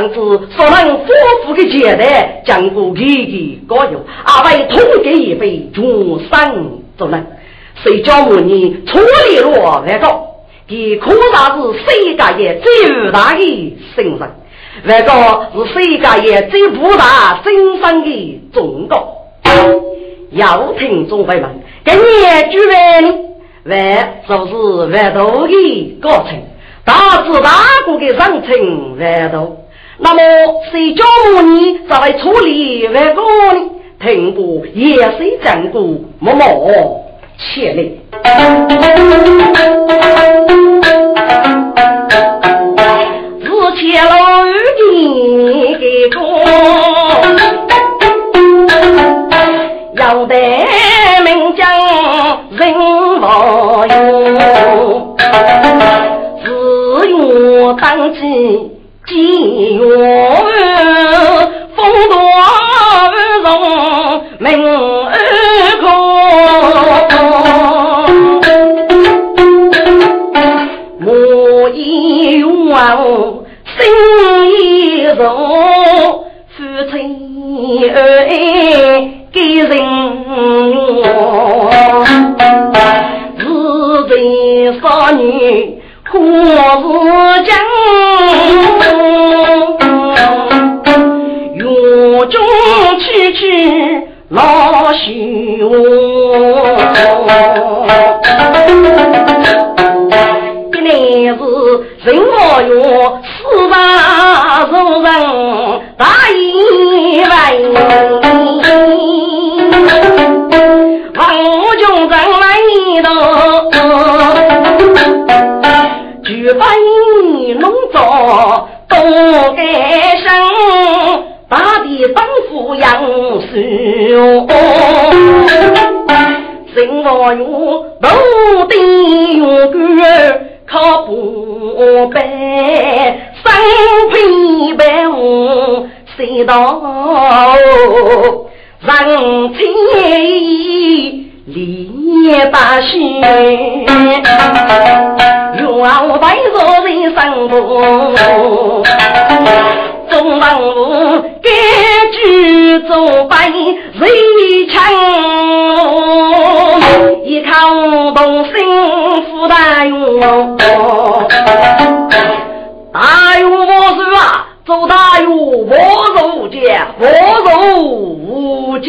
上次说能夫妇的接待，讲过给的高有，阿为同给一杯，全上做人。谁叫我你处理了那个？他可啥是世界也最大的神人，那个是世界也最不大神圣的中国。要听众朋友们，跟你举问，万就是万道的过程，大智大国的上层万道。那么谁教你再来处理万个呢？听过也是讲过，默默。切嘞！自切老雨的给过，要得名将人莫用，自愿当机几月风多容名。心一重，夫妻爱给人用，是在少女可是讲？园中曲曲老秀。人我哟，四大仇人打一万，王军正来到，着多该生，大地当富养寿。人我哟，斗地勇敢。靠不白，三品白虎谁道？人情理大心，我白做人生路。中王府该居做白瑞强，一靠动心福大用。大勇我是啊，做大勇我如家，我如家。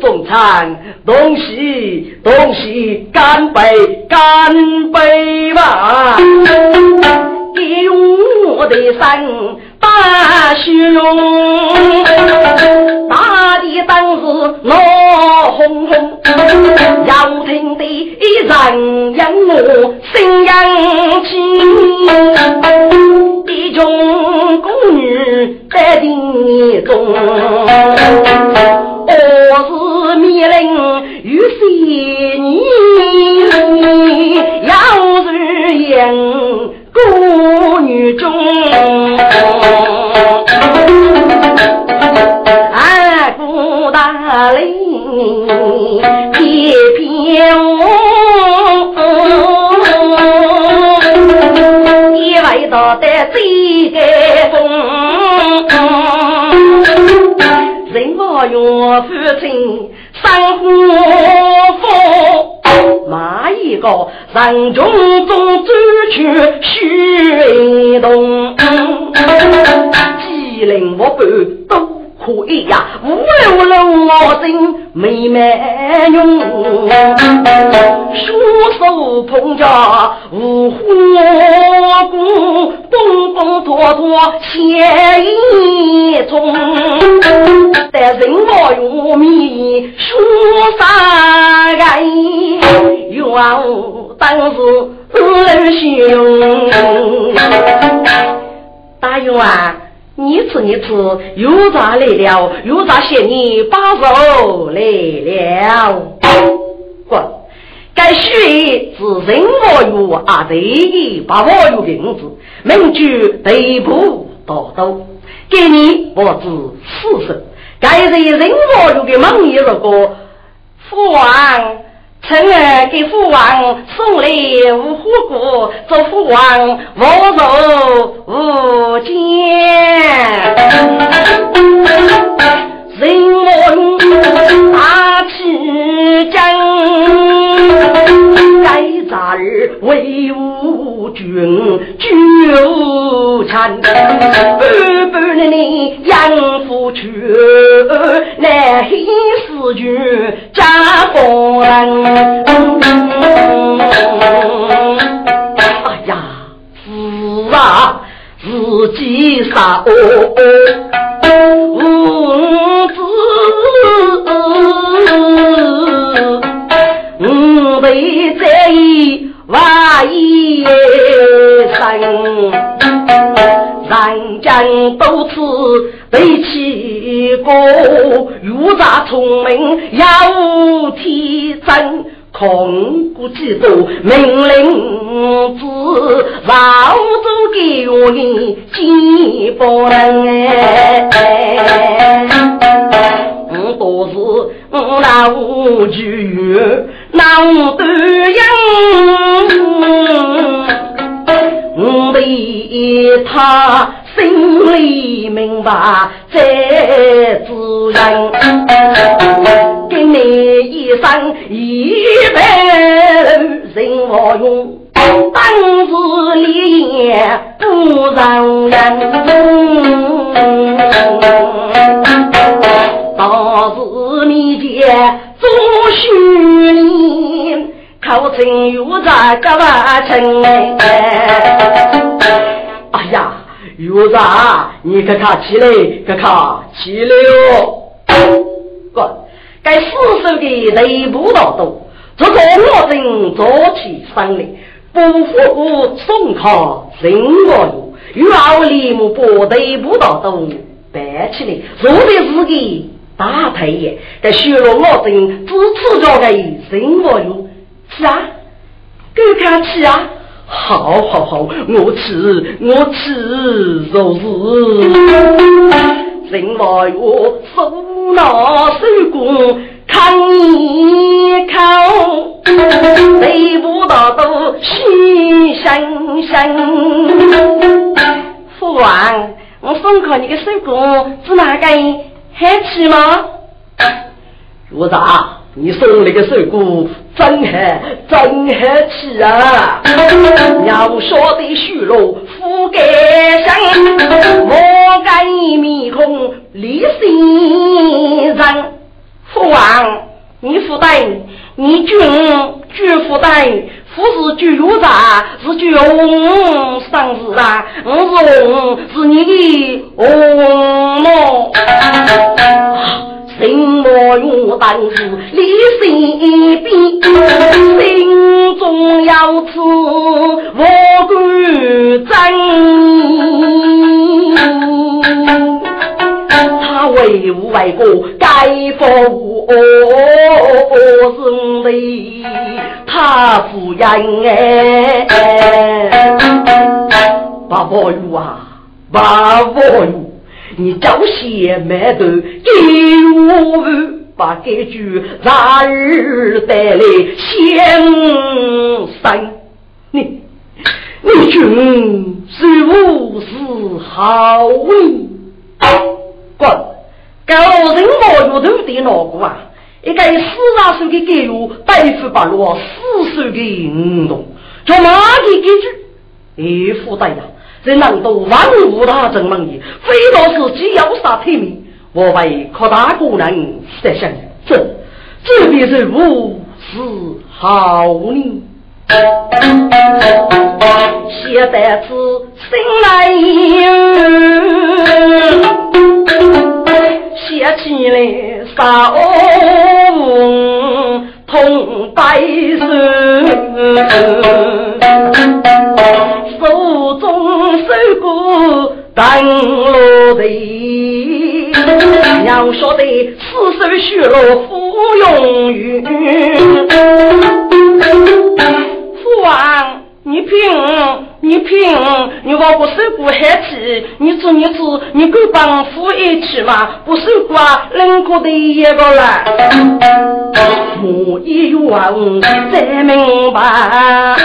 中餐东西东西干杯干杯吧！给我的山大雄，大地当时闹哄哄，要听的人让我心扬起，一众宫女在殿中，我是灭灵与仙女，要是言。女中，俺顾大林翩翩舞，一位道的最该风，人我岳父亲生活福，马一个人中中走去举运动机灵活泼可以呀，无论了我心美美用，双手捧着五花鼓，蹦蹦拖拖写一通，但人我用米说啥个？愿当是兄，大勇啊！你吃你吃，又咋来了？又咋嫌你把手来了？滚！该许是人我有啊，对的，把我有名字，名句对不道道，给你我知四声。该是人我有的梦一个父王。臣儿给父王送来五花果，祝父王福寿无疆。人大气争。该咋儿为吾君纠缠？半半的你养父去，来黑死君家夫人。哎呀，是啊，自己杀无子。为在意万一生，人间多次被欺过，又咋聪明有天真，空谷几多命令子，老祖给我的几百人。我都是我那无惧，那无端我为他心里明白这自然，给你一生一辈人我用，当时你也不让人。到是面前做虚礼，口称有在个万成。哎呀，有在，你可看起来，可看起来哦。哥，该四手的内部道多，这个我人早起上来，不服我送考人我有，有奥利姆波内部道多摆起来，做的是个。大太爷在修罗我镇支持着的人我有是啊，够看起啊！好好好，我吃我吃就是人我有手拿手工看一看，内部大都心香香。父王，我送考你的手工是哪个？还吃吗？我咋？你送那个水果真还真还吃啊！要说的虚荣覆盖上，莫盖面孔立心人。父王，你负担，你君君负担，夫是君有啥？是君生日啊！我是红是你的红毛。什么用当时立心边，心中有此我敢争。他为吾为国，该服我是你，他夫人哎，八宝玉啊，八宝玉。你找些麦头给我，把这句杂儿带来先生。你你君是无是好为？滚！高人莫有头的脑骨啊！一个四十岁的给我对付把罗四岁的五动，就哪里给句？一副代呀！这难道万物大争梦也？非道是既要杀天命，我为扩大功能设想，这这笔任务是好呢。写得子心来起来少痛百声，手中手鼓当落地，要说的四手血落芙蓉云，父王。你凭你凭你我不受过害气，你做你做你够帮扶一起嘛？不受过能过的一个了。我一问才明白，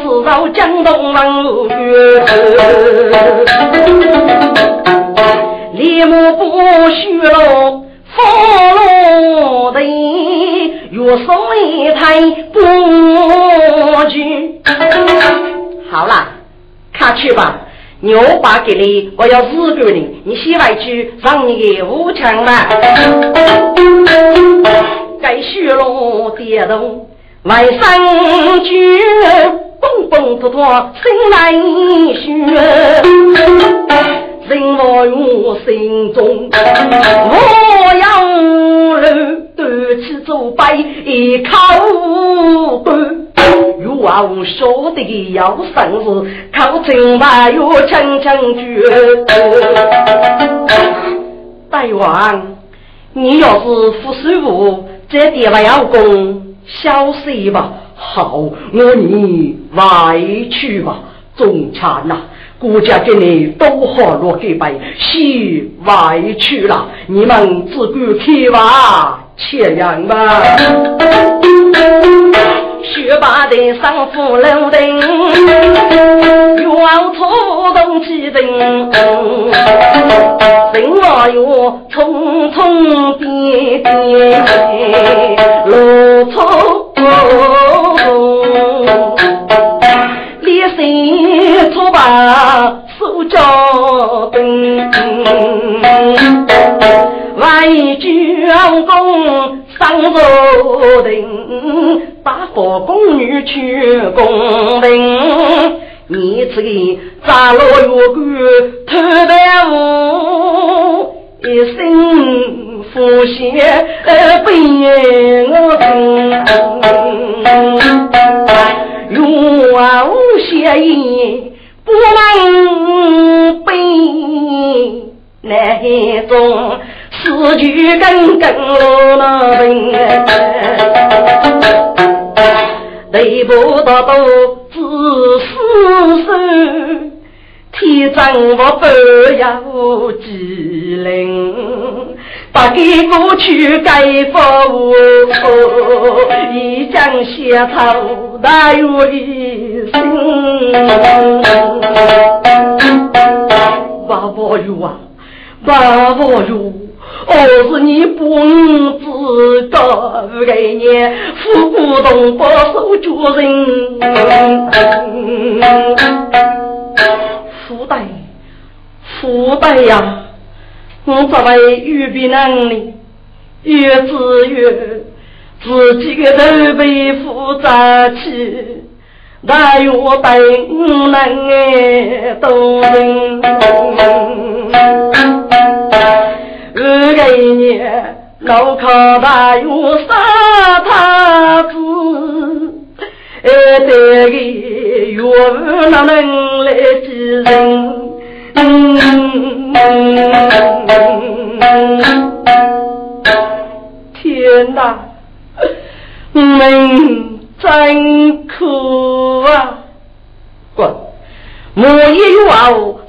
知道江东王月，李木不虚喽。佛罗的月送一台布局，好了，看去吧。牛把给你，我要四个人，你先回去让你的武强嘛。该血罗跌动，外甥军蹦蹦脱脱，心来血。人我我心中，我要人端起酒杯一口干。有话我说的要生事，靠情话又轻轻绝。大王，你要是不舒服，这地方要功，消息吧。好，我你外去吧，中餐呐。国家给你都好落给白，西外去了，你们只管开挖钱粮吧。学霸的上富楼顶，远处东起人，人我哟匆匆点点路途。朝廷，大佛宫女去宫廷，你这个扎罗月官偷白舞，一身负血被我听。若无邪意，不能被那种四句根根落那病，对不到都自私手，天真我不要机灵。把给过去盖服务，一将血草大有一心。爸爸哟啊，爸爸哟，我是你不知道的你，富不动不守主人。福袋，福袋呀！我作为预备能力，越自越自己的头被负责起，但愿等能哎都能。二个年老考大约三太子，哎这个月哪能来几人？天哪，命真苦啊！滚！莫一月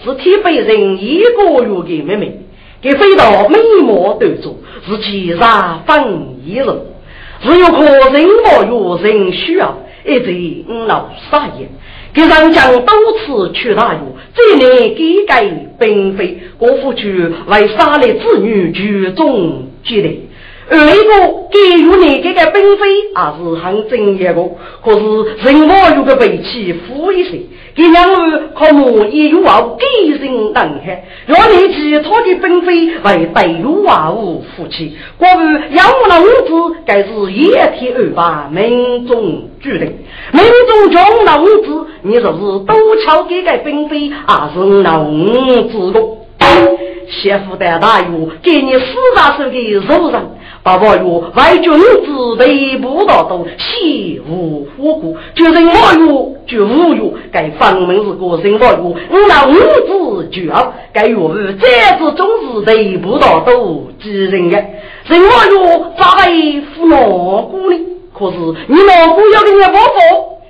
是天北人一个月的妹妹，给飞到美貌端坐，是其染粉一人，只有可人莫月人需要，一直五老撒野。给上将多次去大狱，这年改改并非，国父去为杀了子女举中举的，而一个给予你这个并非也是很正义的，可是人我有个背弃负一些，给两位靠母也有望给人当海，若你其他的并非为对路万物夫妻，关于养母的物质，该是一天二八命中注定，民众中的物质，你若是多敲给个并非，还是农之功。媳妇的大约给你四大手的肉人。八宝月外君子对不到都西无火锅，就人我月就五月，该方门是个人我月，我那五子就要该月日这次总是对不到都几人的，人我月咋为扶老姑呢？可是你老姑要给你包袱，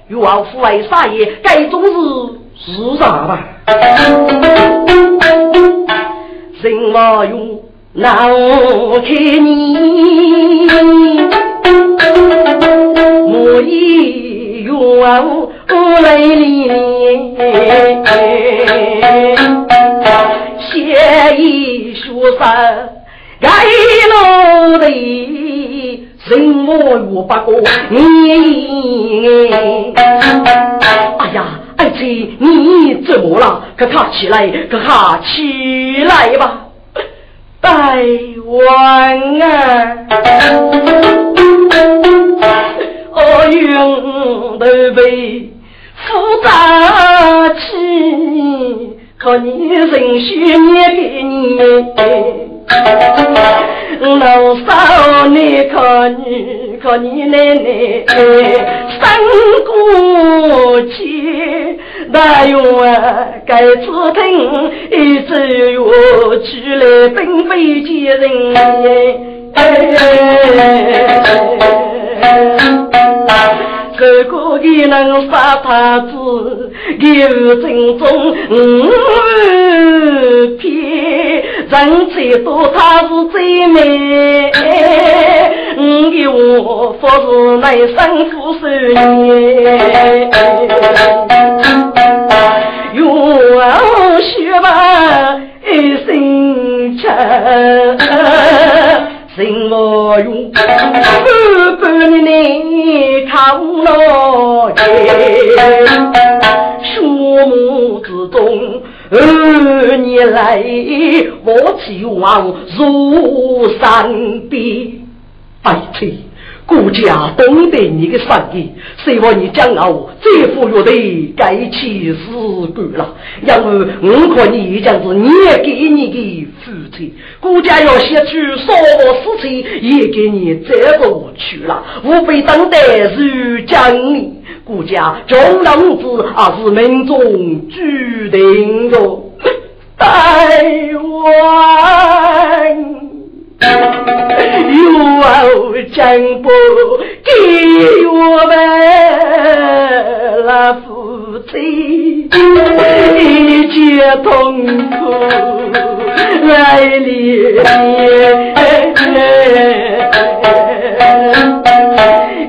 又要父为啥也该总是是啥吧？人我月。那我看你，我一月我来里，写一书生盖楼的，人我月八个你，哎呀，儿子你怎么了？可卡起来，可卡起来吧。大王啊，我用都被复杂起，可你人血念给你，老少你可你可你奶奶三过去。大约该此听，一走远去来，并非见人。这个也能杀他子，有正宗五片，人最多他是最美。五的我不是来生父守年，用血吧一生情。什么用？半半年年扛老街，树木之中二年来，我期望如山边，白天。顾家懂得你的善意，希望你将来再富裕的该起事干了。因为我看你这样子，也给你的父亲，顾家要写出什么事情，也给你这过去了。吾辈等待是将你，顾家重要物资，还是命中注定的。台湾。有将不给我们那夫妻一切痛苦来临，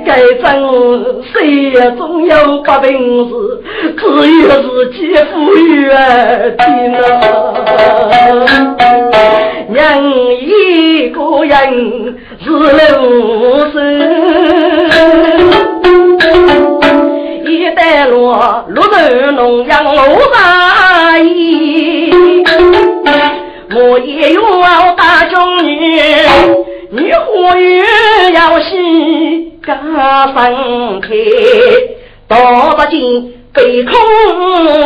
该怎谁也总有把本事，只有自己富裕的啊。娘一个人是六十，一代落落头农养我大姨，我也要大中女，女花园要洗家生开，到不进被空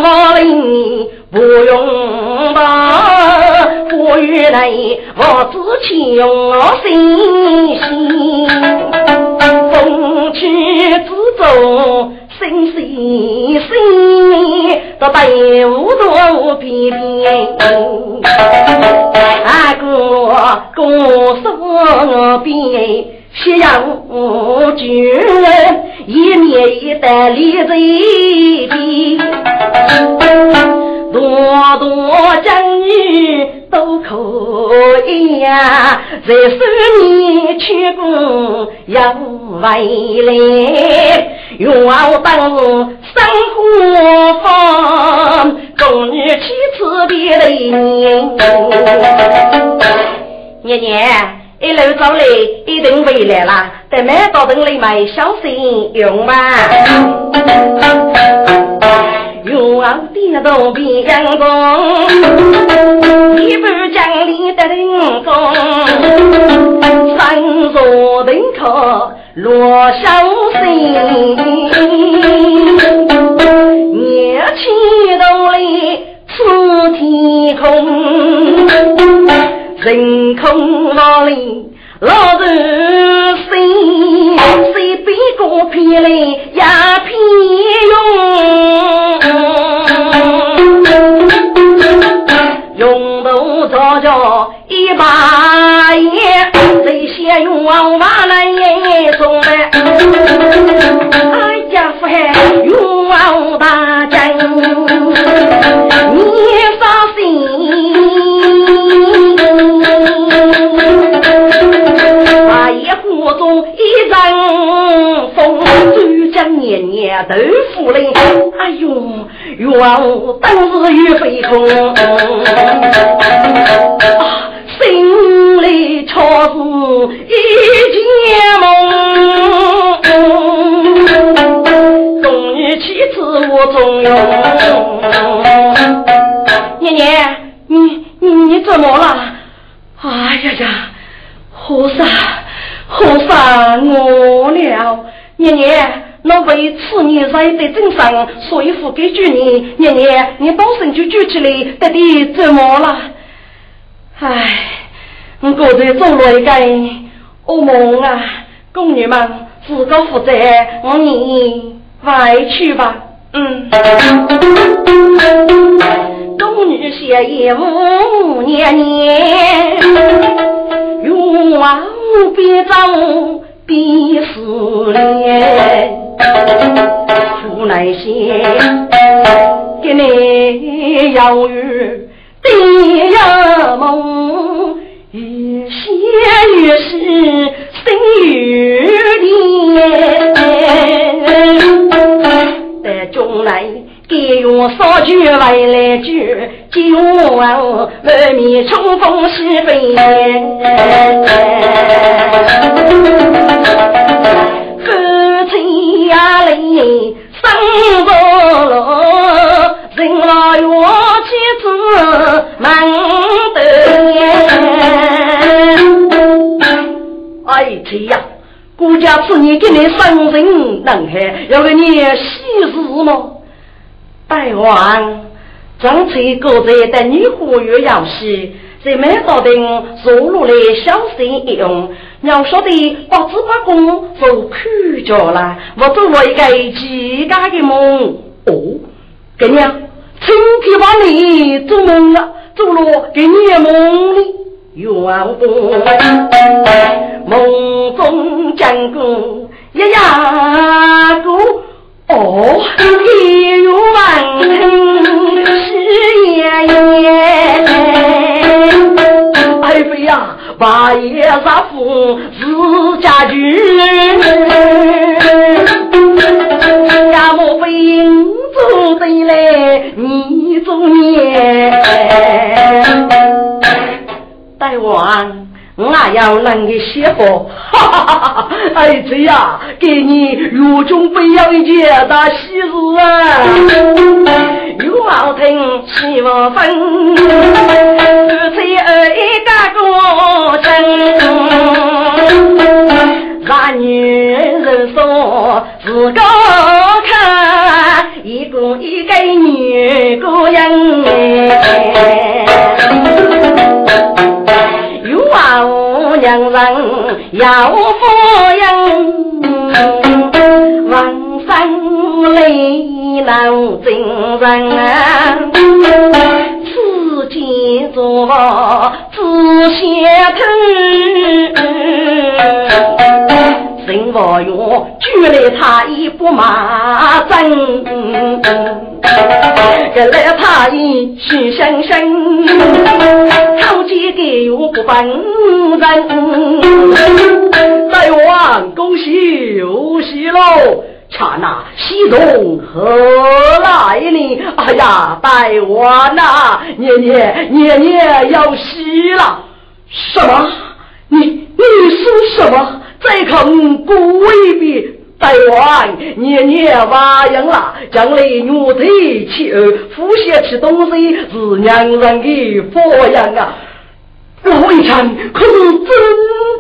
我领。不用吧，我原来我自己用心心，风起自走，心心心，到队伍多边边，阿哥哥说边，夕阳君一面一带立在边。多多将女都可以呀，在手你去过要回来，愿等生活方，宫女妻子别泪年。年年，一路走来一定回来了，等买到等里买小心用吧。用好点都别阳光，一半江里的人工，三座灯口落小心，年轻都里出天空，人空哪里镇上说服给主你，爷爷，你到身就举起来，到底怎么了？唉，我刚才做了一个噩梦啊！宫女们自个负责，我你回去吧。嗯。宫女写一五年年，愿望。别走，别思念，苦难些，给你遥远的梦，越写越是心有甜，在中来。给我烧酒来来酒，今晚外面冲锋西飞，夫妻呀来生不落，人老远妻子忙得眼。哎，这呀，顾家此年给你生人能海，要给你喜事吗？大王，张翠哥在等你活跃要死，在没到的坐落来小心一用。要晓得八字八宫做苦脚了，我做了一个极大的梦。哦，姑娘，今天把你做梦了，做了给你梦里愿望，梦中见过一呀个。哦，天有万层是爷爷，爱妃呀，八爷杀父是家驹，呀莫非做对嘞，你做孽，大王。我要能给媳妇，哈哈哈哈！儿子呀，给你如中培养一件大喜事啊！有毛听媳妇分，夫妻二一个真，让女人说自个看，一个一个女要富养，万山泪难尽人。此间做自先偷。人不用，举来他一不马真，给来他一气生生，讨钱给我不分人。大王恭喜有喜喽！刹那喜动何来呢？哎呀，大王呐，年年年年要喜了，什么？你你说什么？再看古未必。大王，年年挖养了，将来女体妻儿，腹泻吃东西是娘人的佛养啊！老一场可是真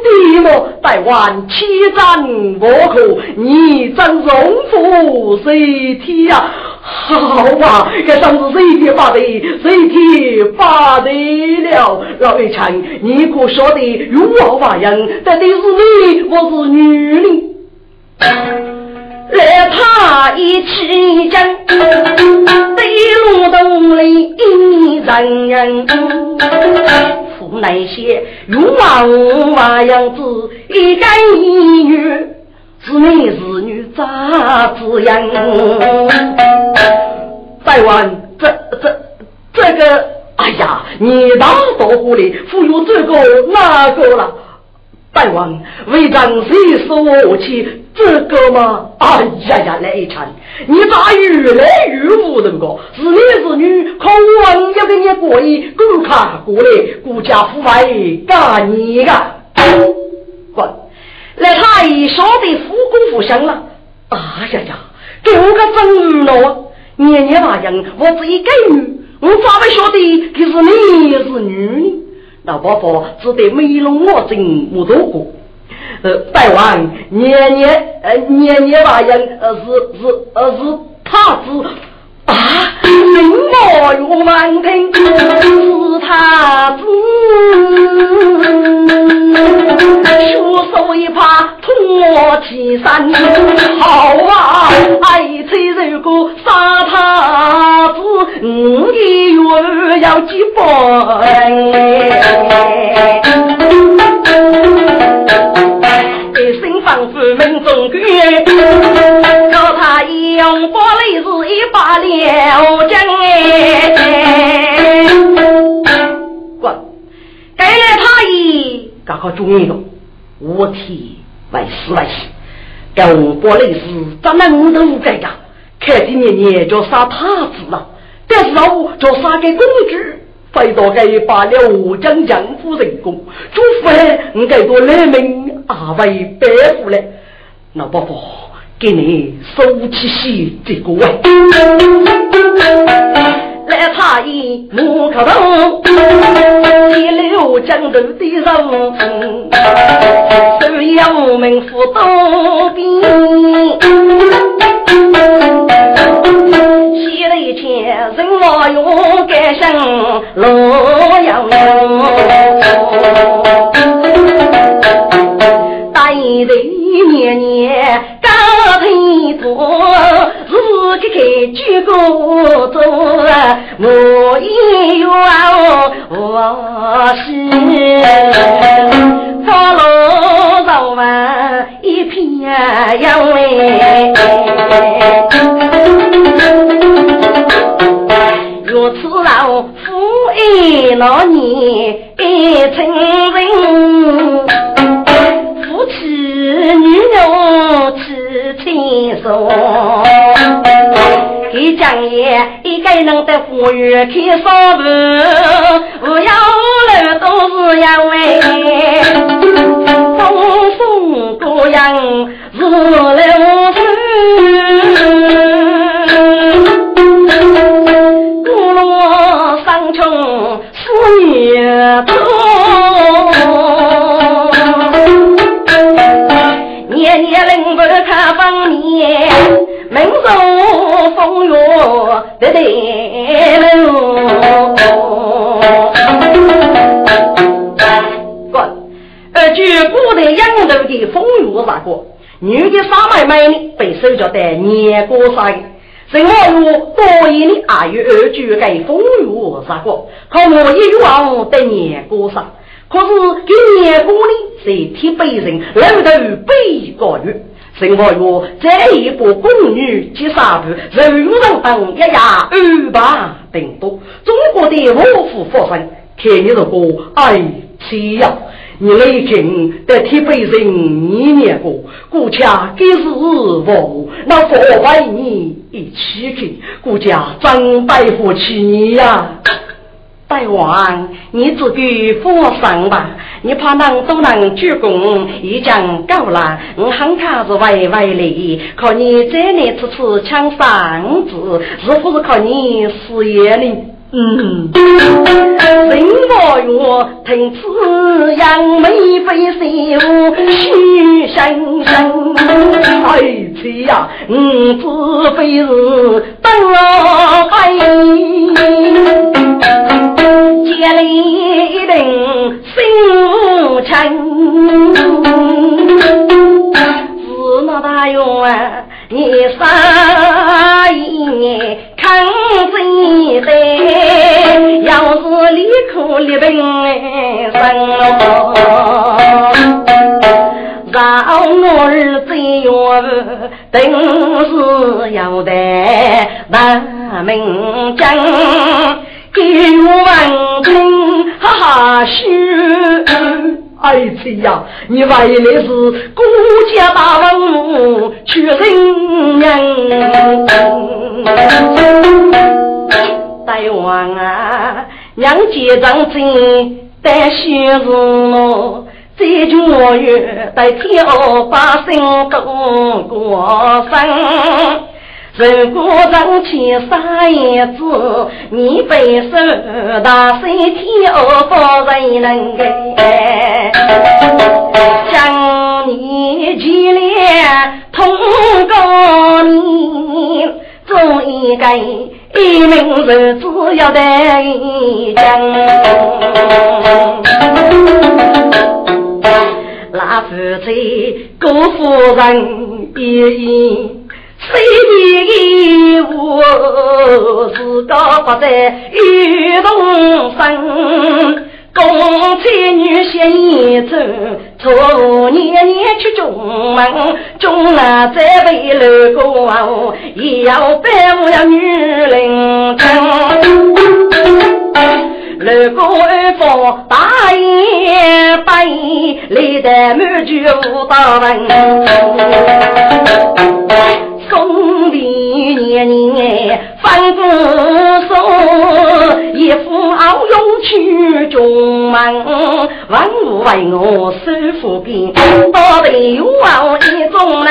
的么？大王欺战我口，你真荣福谁体呀？好吧，这上次谁提发的？谁提发的了？老一场，你可说的如何挖养？到底是你，我是女的。来他一起讲，对路东里一人人，扶那些勇往娃样子，一干一女，是男是女咋子样？大王，这这这个，哎呀，你大多狐狸，忽悠这个那个了。大王，为长谁说我去？这个吗，哎呀呀，来一场，你咋越来越无能个？是男是女，可我要给你过意过看过来，顾家父外干你个滚！来他一说的复工复相了，哎呀呀，给我个真了！年年那样，我是一个女，我咋会晓得可是你是女呢？老伯伯只得美容我真没做过。呃，大王年年呃年年那样呃是是呃是他子啊，名我我满听是他子，血手一怕脱起山，好啊，爱妻如果杀他子，五一月要几一身防腐门中鬼，叫他一用玻璃是一把了针哎！滚！该来他一刚好注意了，我替为死为死，该用玻璃是怎能都该干？看见年年叫杀他子了，但是老叫杀给公主。飞到该把了武将将夫人功，祝福你该多来命阿为白富嘞。那伯伯给你收起些这个位，他一木可动，一流江头的人，手要名副刀兵。写了一切人我勇敢像洛阳，呢，被手脚带年过啥的？生活有多一的阿月二句给风雨啥过，可我一望得年过上，可是给年过呢，是替别人楼头背高月。生活有这一部宫女及三部，人人等一呀二八等多。中国的五福发生，看你这个爱。妻呀。你雷霆得替别人你念过，顾家给是我，那佛为你一起去，顾家真对不起你呀！大王，你自己放心吧，你怕能都能鞠躬，已经够了。我喊他是歪歪的，靠你这年次次抢房子，是不是靠你事业呢？嗯，人我愿听此杨梅飞秀心生生，哎妻呀，五子非是当白，家里一定心诚，是那大院。你啥也看谁的？要是离苦离病生喽，让我儿子哟，定是要得万民将，给我万听哈哈嘘。哎呀，你为的是国家大王去人娘，大王啊，娘结账金带喜事咯，这句我语代替百姓过过生。如果张起三爷子，你背手大水天不人能给，将你起来通告你，做一个一名日子要得讲，那夫妻郭夫人一。谁的我是高不在玉龙山，公才女先一走，从年年去中门，中啊在为楼高，也要拜我呀女人称。楼高二房大一百，历代满句无大文。宫里年年翻古书，一副傲勇去中门，万物为我守护边，到底有一种人。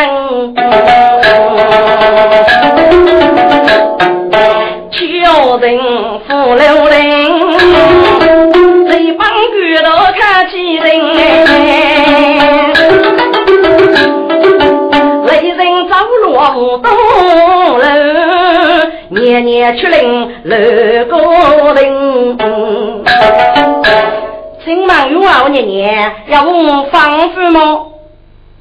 求人负流人，谁帮鬼都看起人。年年去领楼高领。请问有啊，年年要我房子吗？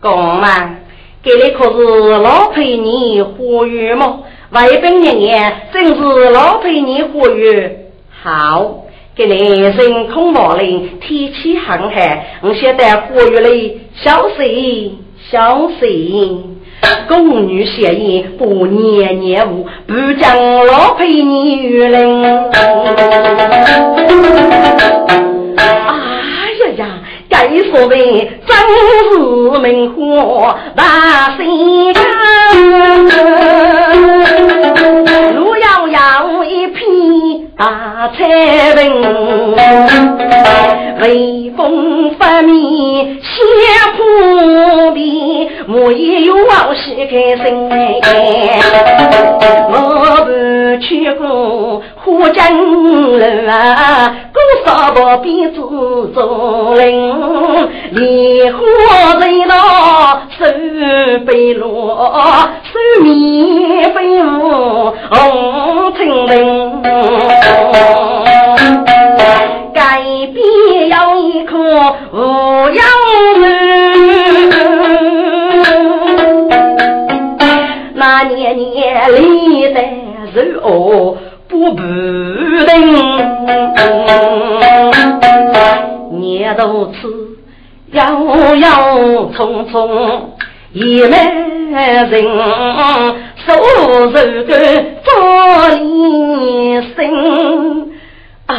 公嘛，给你可是老陪你活跃吗？外本年年正是老陪你活跃。好，给你人空毛林，天气寒寒，我现在活跃里小心小心。宫女协议不念念无，不将老陪你与人。哎呀呀，该说的真是明火大心肝，路遥遥一片大彩灯，微风拂面斜扑鼻。我也有往事开心哎，我不去过花江楼啊，姑嫂不必自作灵，莲花在那手背落，手面飞舞红尘人，改变要一颗无样年年里的肉不不等，年头吃摇摇匆匆，一门人手手的做一生。哎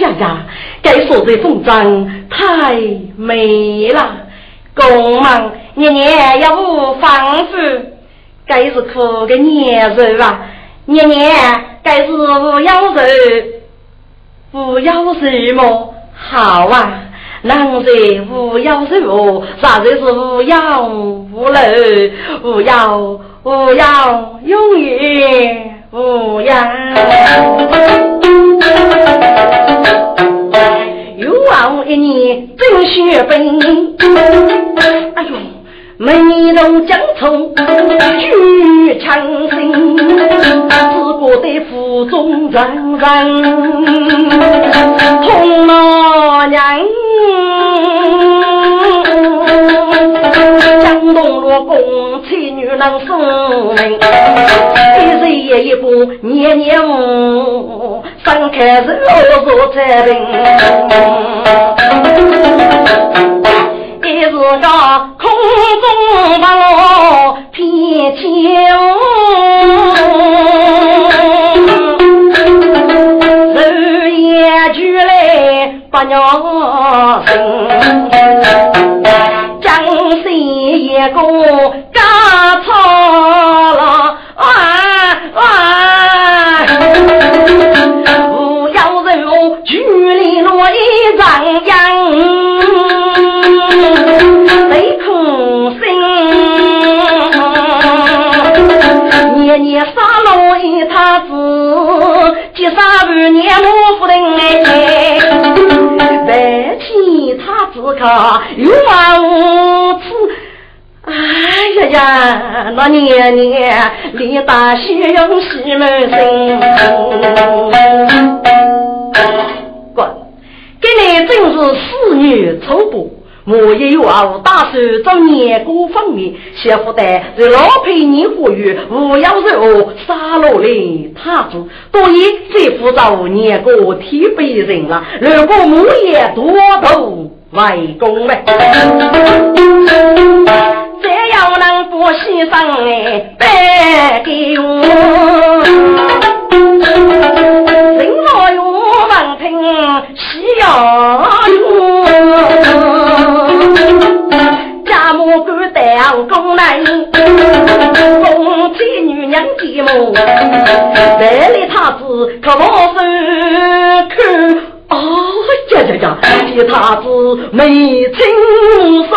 呀呀，该说这风筝太美了，公忙年年要无房子。该是苦个年日啊，年年该是无忧愁。无要什么好啊？人在无忧愁？啥子是无忧无乐？无忧无忧永远无恙。又望一年真血本。哎呦！眉头江葱举强心，只觉得腹中阵阵痛老娘！江东罗公妻女能送命，一日夜一步年年无，三开是恶作在病。骗酒，日夜俱来把娘生，江西一个太子可有往无耻，哎呀呀，那年年李大喜用西门生，滚，给你真是四女丑不？我也有啊，打算做年过方面，媳妇的是老陪你活跃，无要肉杀了嘞，他子多以这副造年过天被人了，如果我也多头外公嘞，这要能不牺牲哎，白给我，人若有文凭，需要用。家母敢当公来，公妻女娘寂寞，来里他子可莫分看，哦呀呀呀，替他子眉清送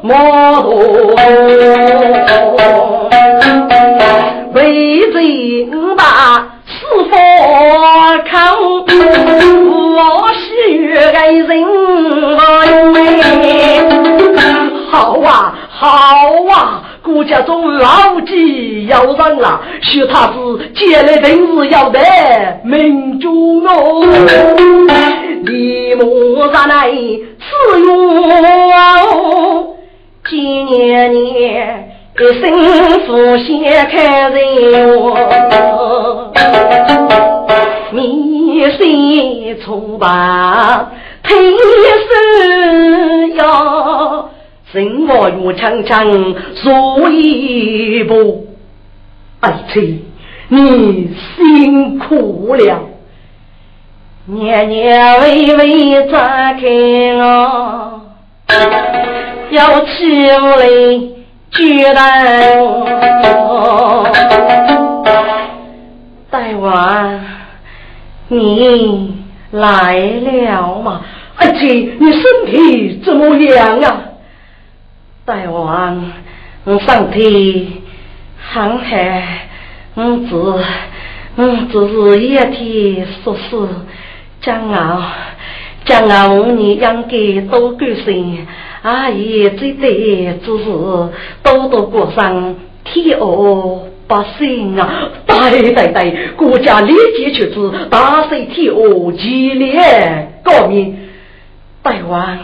莫多，为人把是否看，我是爱人。好啊，好啊！顾家中老几要人了，许他是接来定是要得命中哦。李木山来赐哟，今年年一生福先开人我，你心从白天生呀。生活如长长，所一步。爱妻，你辛苦了。年年微微展开我，要起来举来我。大王，你来了吗？爱妻，你身体怎么样啊？大王，我身体很好，我只我只是一天说事，将熬将熬五年养给多高兴，阿姨最得只是多多过上天鹅百姓啊！对对对，国家立即出资大水天鹅激烈革命，大王。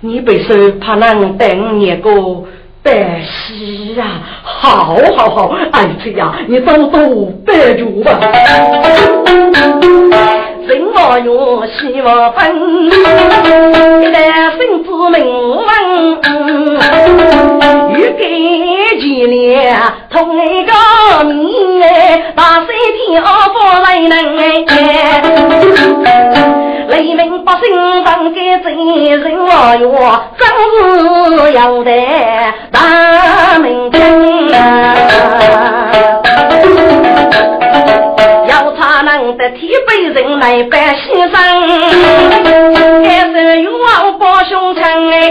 你别说怕能等年过百喜啊！好好好，儿子呀，你多多拜住吧。人莫用希望分，一代孙子名闻，欲给几年同一个命哎，大水天不为能哎，黎民百姓当该真人我哟，真是要得大名声啊！要他能得天被人来拜先生，开手用王抱胸膛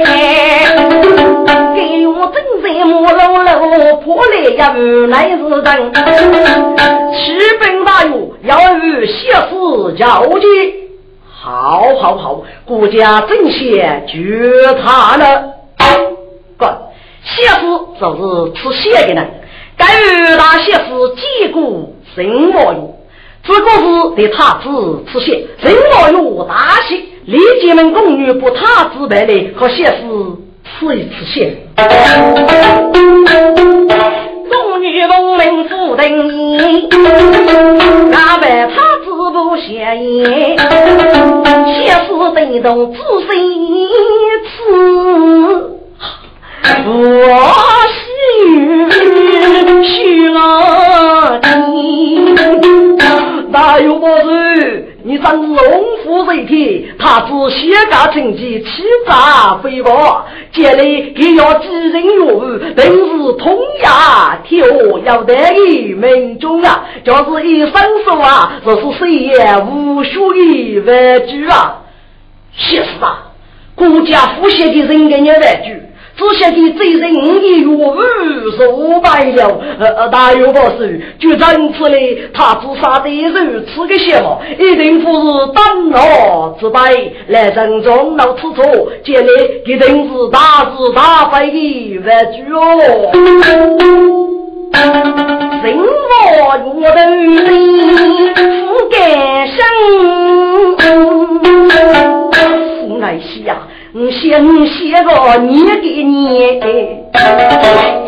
哎，给我正在木楼楼破来呀，来是人，启禀大勇要与谢氏交接。好，好，好，国家正贤绝他了。哥，谢氏就是吃谢的呢，该与大谢氏结骨神魔用。这个是对他子吃谢，什么用大谢，李姐们宫女不他子白的和谢氏吃一次血。宫女农民不等你，哪为他子不相言？谢氏被动自身吃。我心许了你，大有不是你真龙虎人体，他只写个成绩，欺诈诽谤，将来也要知人有误，本是通呀，天要得意民众啊，就是一伸手啊，这是谁也无需的玩具啊！写死啊！国家富写的人给你玩具。只晓得这人一月五十五百了，呃呃，大有不是，就真次嘞，他自杀的肉吃个什么？一定不是当劳之辈来人中闹吃错，见来一定是大是大非的玩具哦。人我我的命不敢生，无奈西呀。我先写个念给你，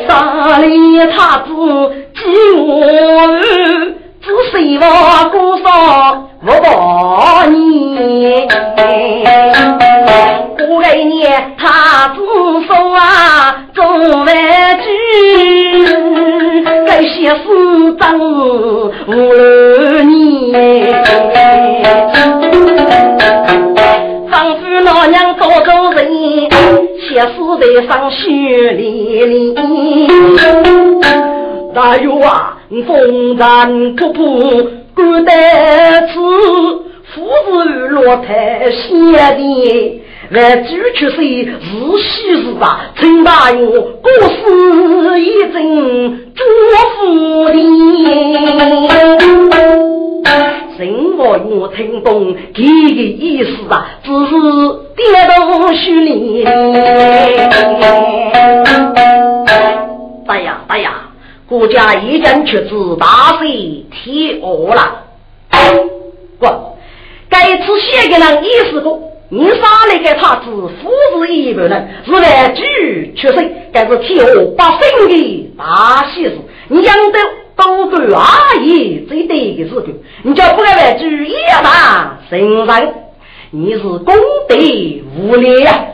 山里他子饥饿，只希望过上我把你。过来年他子说啊，做饭具，该写诗章我你。写诗在上血淋淋。大有啊，风尘仆仆干得子，父子落台写的。万主却是喜日啊，陈大勇故事一阵祝福你。人我我听懂这个意思啊，只是跌到水里。大呀大呀，国家已经出自大水天鹅了。不，该次写给人意思过，你杀了个他子，父子一百人，是来举出生，该是天鹅把生的大喜事，你养得。都管阿姨最对的时候，你叫不该来注意嘛？身上你是功德无量呀！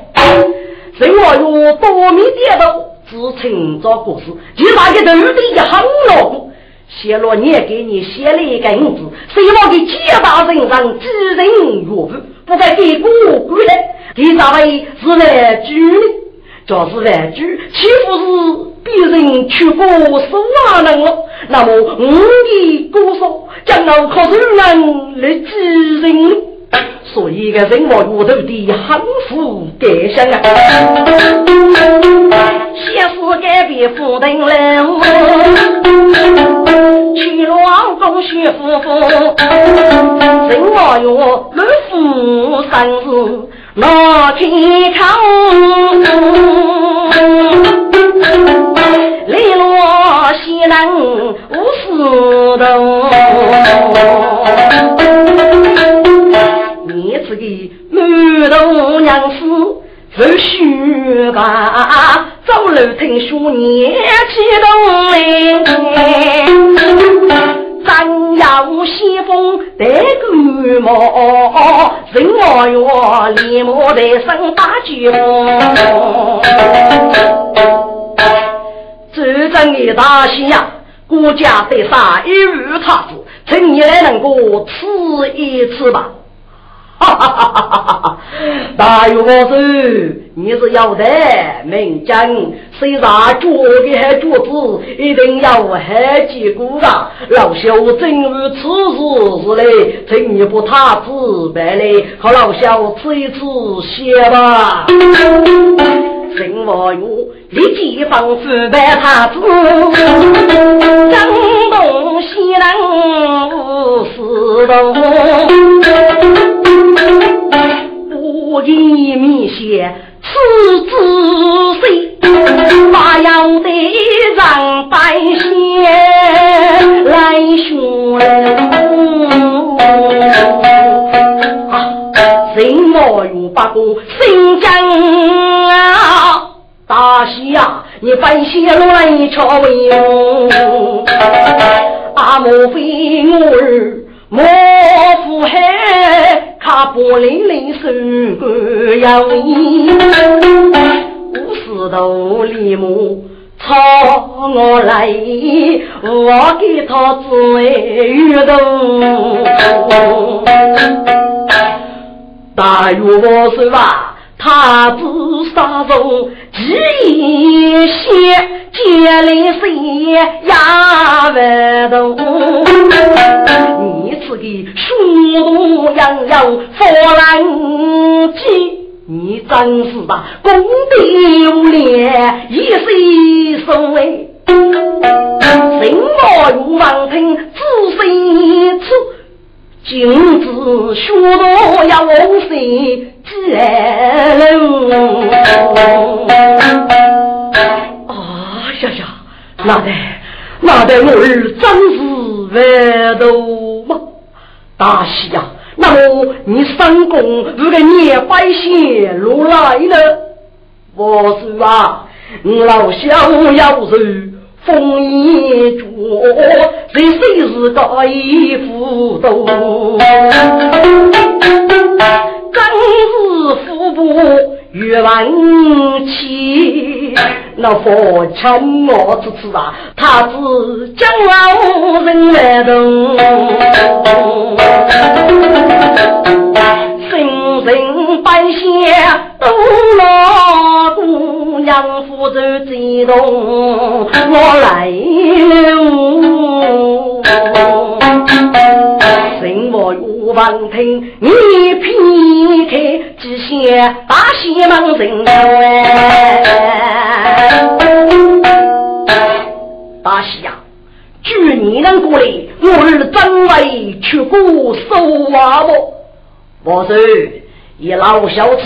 生活有多米跌倒，自称做故事，就那个头的一行老虎，写了你给你写了一个影子，希望给几大人上知人岳父，不该给过过来，第三位是来举的。就是玩具，岂不是别人去过手啊人了？那么我的歌手将要靠谁人来指人？所以个人我骨头的幸福感想啊！先是改变夫人了，去王宫学夫妇，人我哟满腹生事。老天康，磊落西南无事头。你这个满头娘子，是虚吧？走路听说年纪大嘞。山摇西风带干毛，人我哟连毛带生大脚。这阵的大喜呀，国家得杀一日他子，趁你来能够吃一次吧。大有我说，你是要的名将，虽然做的还做子，一定要还结果啊。老朽正如此事似的，请你不他自白嘞，和老朽吃一次血吧。陈王爷立即放府白他子，江东西南无事，见面血此子谁？把要得让百姓来寻啊！陈王勇把公新疆。大喜呀！你翻些乱朝文，啊莫非我儿莫负海，看不零零手个要你，五十头李母朝我来，我给他自为玉动，大约我说吧。他自杀中，几一些接来谁呀？万动，你此个书读洋洋，佛兰机，你真是吧？功德无量，一世所为，心我如王庭，自身处。君子学道要往谁接路？啊呀呀，那得那得我儿真是万多吗？大喜呀！那么你三公如果你百姓如来呢？我说啊，老小要是。风衣着，这谁是个衣服多？真是腹部越万气，那佛前我只知啊，他只将老人来动，我来了。什么玉王听，你劈开几些大西门人大西呀，据你能过来，我儿真为去过收啊不？我说，一老小子。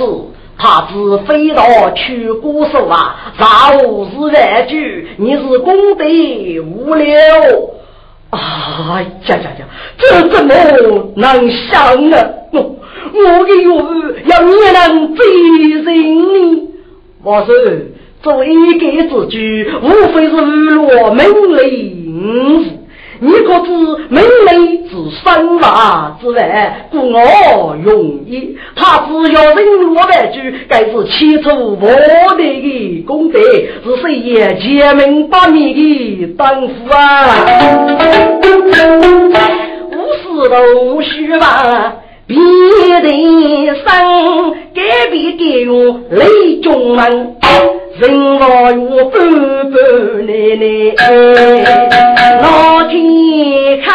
他只飞到去鼓手啊，啥无是万句，你是功德无量哎！呀呀呀，这怎么能想呢？我我的玉要你能追人呢？我说，作为一个之举，无非是落门铃。你可知门内之生娃之外，故我容易。他只要人落万句，该是千出万代的功德，是谁也千门八面的当夫啊！无事都虚妄，别人生改变改用雷中门。人我用半半奶奶，老天康，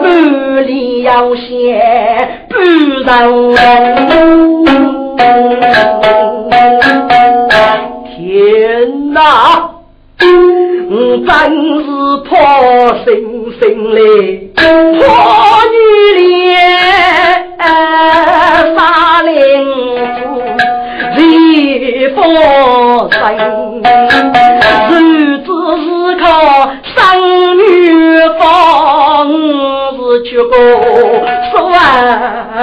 半里要先半人。天哪，我真是破心心嘞，破女脸，杀灵。佛生，日子是靠生女方，是去过算哎，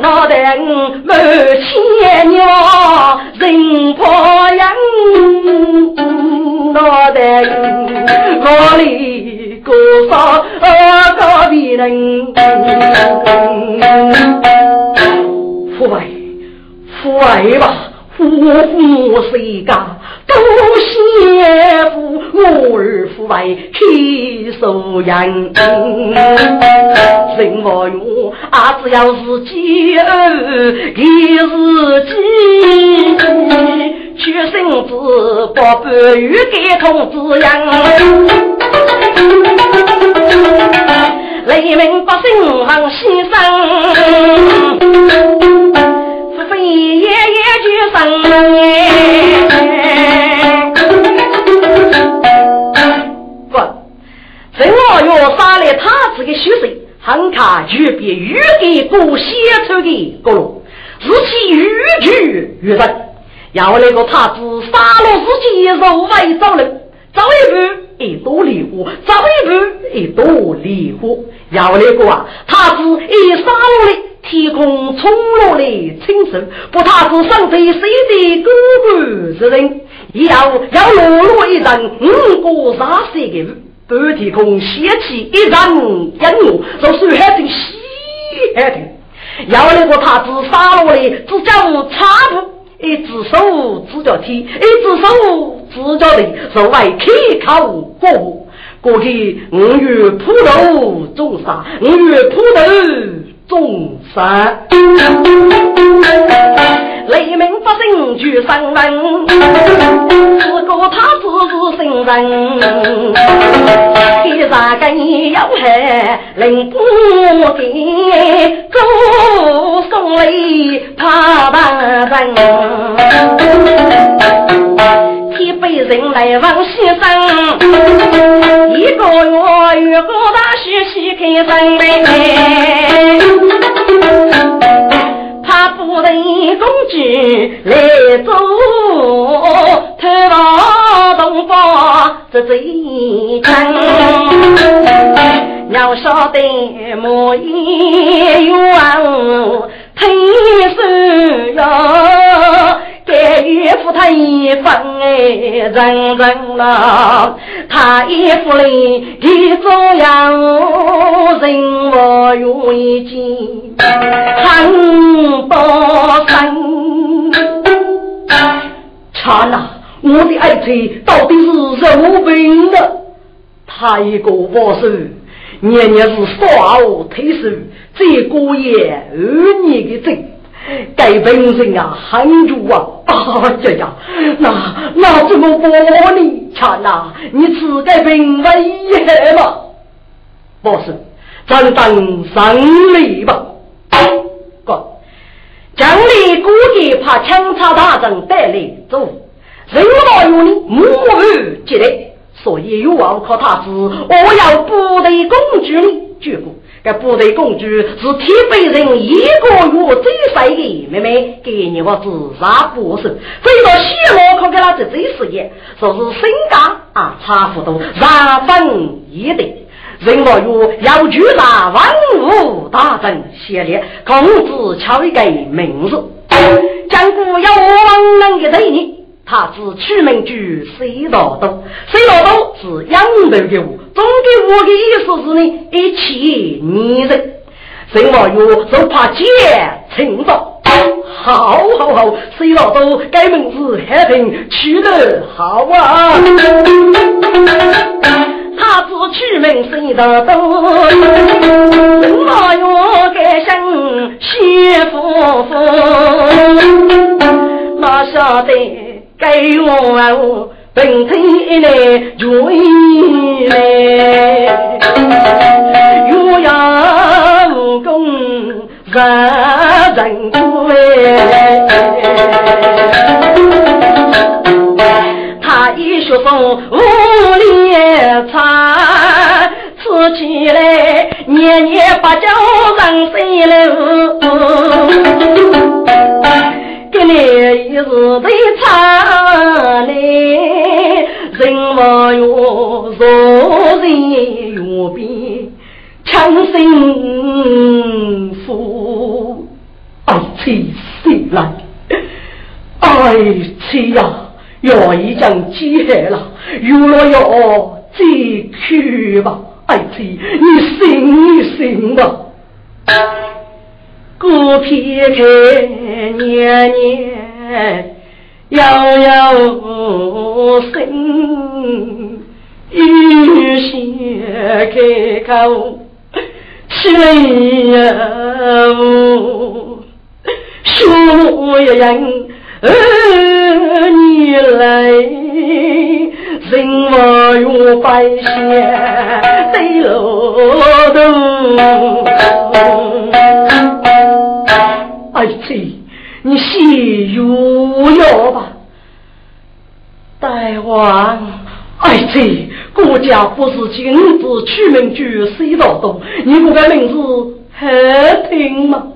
老旦母千娘人破人，老旦我里过上隔壁人。父爱，父爱吧，夫妇谁家都谢父，我儿父为去收人。人我用啊，只要是饥饿，也是饥。娶孙子把半月给童子养。雷鸣百姓望先生。非爷爷就生不，这我要杀了他这个血水，很卡就比玉给过写出的过路，日期愈剧愈深。要那个他子杀了自己肉外走人，走一步一多离火，走一步一多离火。要那个啊，他子一杀了天空冲落的青色，不他是上飞谁的哥哥之人，要要落落一人五个杀色的半天空掀起一阵音乐，就是海听西海听。要那个他子杀落的只叫差不，一只手只叫天，一只手只叫地，手外开口过户。过去五月铺头种沙，五月铺头。众山，雷鸣不声就生人，是个他只是圣人，第三个要害灵不给，祝送来他万人，天被人来望先生，一个月月过大喜喜开生。他不等公举来做，偷盗东方这贼强。要晓得莫一冤，听说哟。该岳父他一分哎，人人呐，他一副嘞的中央人我愿意见，很多生。查呐，我的爱妻到底是什么病了？他一个保守，年年是耍我退休，这个月二年的挣。该本人啊，很主啊！啊呀呀，那那怎么办呢？看呐，你自该本为也嘛？不是，咱等胜利吧。哥，将来估计怕枪插大阵带来走，人老有你母儿接来，所以有望靠他子，我要部队公举你绝不。这部队工具是铁北人一个月最帅的妹妹，给你我自杀不是？这到西罗可给他这最事业，说是身家啊差不多三分一的。人我月要举大万物大阵系列，公子敲一个名字，将古要王能的对你。他是取名叫水老多，水老多是养头的物，总给我的意思是呢，一起女人，水老月就怕姐成早，好好好，水老多改名字海平取得好啊，他是取名水老多，水老月改姓谢夫妇，哪晓得。给我本天一来追来，岳阳公人人追，他一学风五连唱，吃起来年年把酒人醉了。给你一日的茶嘞，人望哟，若人哟比强幸福，爱妻醒来，爱妻呀，要已经几海了，有了要再去吧，爱妻，你醒一醒吧。顾撇开年年遥遥心，雨雪开口，谁呀？说一人儿女来，人我有百姓对路途。儿子，你喜如药吧？大王，儿子，国家不是君子取名句谁道东？你不该名字还听吗？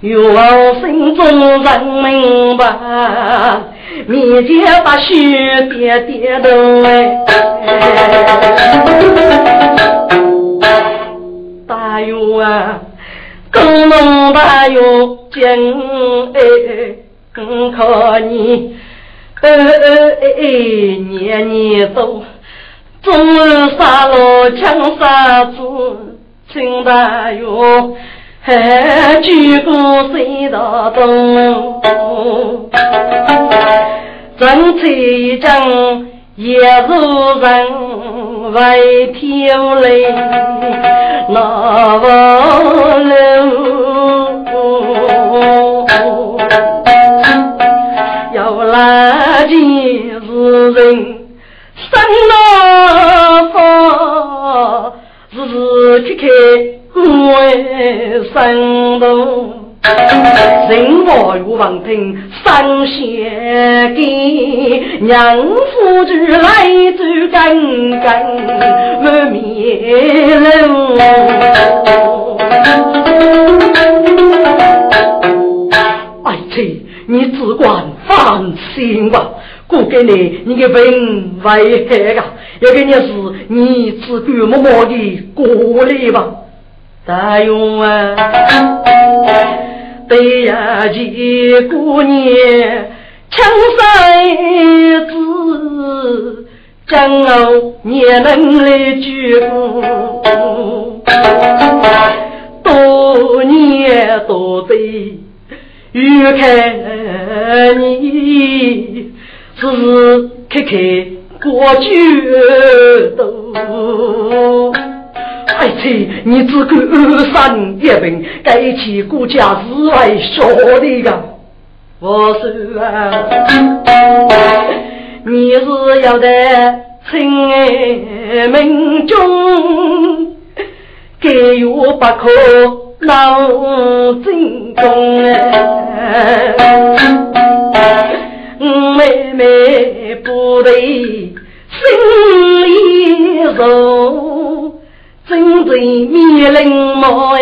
愿心中人明白，面前把血点点头哎。大勇啊，工农大勇敬哎，更可你哎哎年年走，终日杀戮枪杀子，请大勇。还举过谁道东？正彩一张也是人为挑泪，那不流。要来见是人生那方，日日开开。为生动，人我如王庭三贤给，娘夫子来走干干不灭了。爱妻，你只管放心吧，过给你，你的病危害啊！要给你是，你只管默默的过来吧。大勇啊，对呀，几姑娘，强三子，将我也能来救。多年多对，欲看你，时时刻刻过去都。爱妻，你只管二三一病，该起顾家是为晓得的。我说啊，你是要在亲爱门中，该有不可闹正宫妹妹不得心里柔。真正面临毛哎，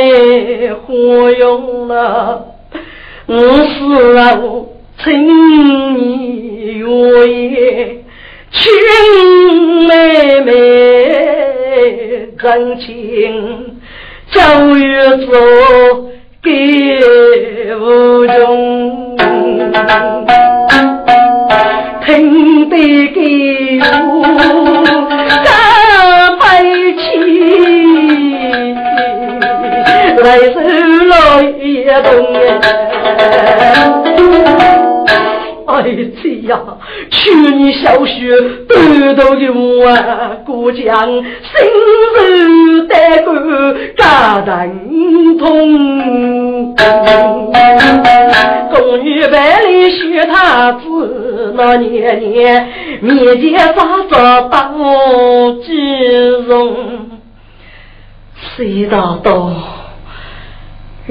何用了？我是啊，请你愿意，亲妹妹真情，教育做给无穷，听得给我。来手来一动哎妻呀，去年小雪短头的我啊，过江心如带过家疼痛。宫女百里学他子，那年年面前发着当金容，谁道道？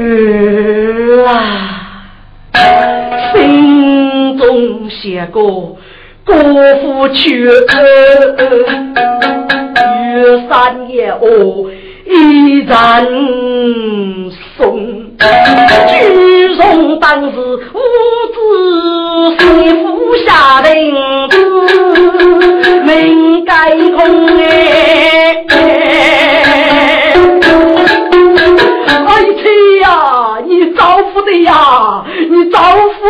儿啊，心中写过国父去，玉山也哦一战送，举重当时五子谁服下令，命该空。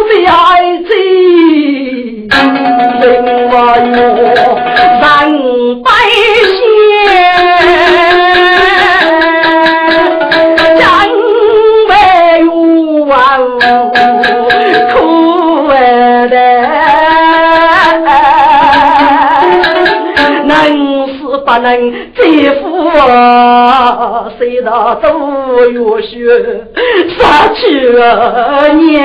的爱妻，另外我人百不能再负啊，谁道都有血杀去年。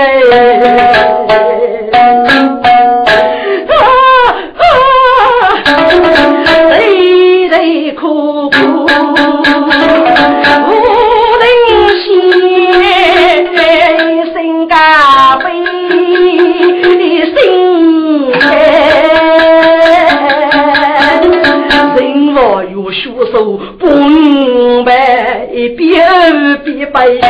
啊啊，泪泪哭哭学手不明白别人别白眼